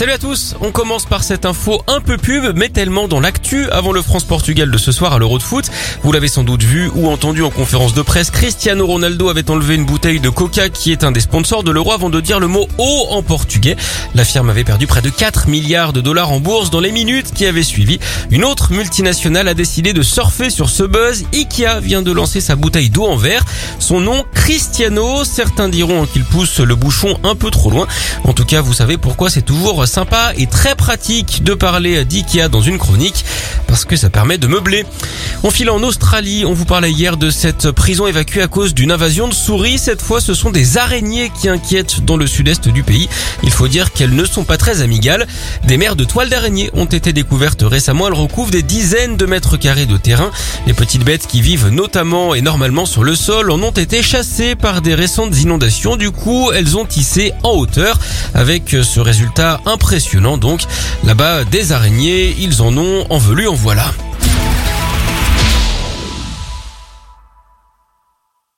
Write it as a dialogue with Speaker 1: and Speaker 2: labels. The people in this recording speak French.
Speaker 1: Salut à tous, on commence par cette info un peu pub, mais tellement dans l'actu avant le France-Portugal de ce soir à l'Euro de foot. Vous l'avez sans doute vu ou entendu en conférence de presse, Cristiano Ronaldo avait enlevé une bouteille de Coca qui est un des sponsors de l'Euro avant de dire le mot eau en portugais. La firme avait perdu près de 4 milliards de dollars en bourse dans les minutes qui avaient suivi. Une autre multinationale a décidé de surfer sur ce buzz. Ikea vient de lancer sa bouteille d'eau en verre. Son nom, Cristiano. Certains diront qu'il pousse le bouchon un peu trop loin. En tout cas, vous savez pourquoi c'est toujours sympa et très pratique de parler d'IKEA dans une chronique parce que ça permet de meubler. On file en Australie, on vous parlait hier de cette prison évacuée à cause d'une invasion de souris. Cette fois, ce sont des araignées qui inquiètent dans le sud-est du pays. Il faut dire qu'elles ne sont pas très amigales. Des mers de toiles d'araignées ont été découvertes récemment. Elles recouvrent des dizaines de mètres carrés de terrain. Les petites bêtes qui vivent notamment et normalement sur le sol en ont été chassées par des récentes inondations. Du coup, elles ont tissé en hauteur avec ce résultat impressionnant donc. Là-bas, des araignées, ils en ont envelu en voilà.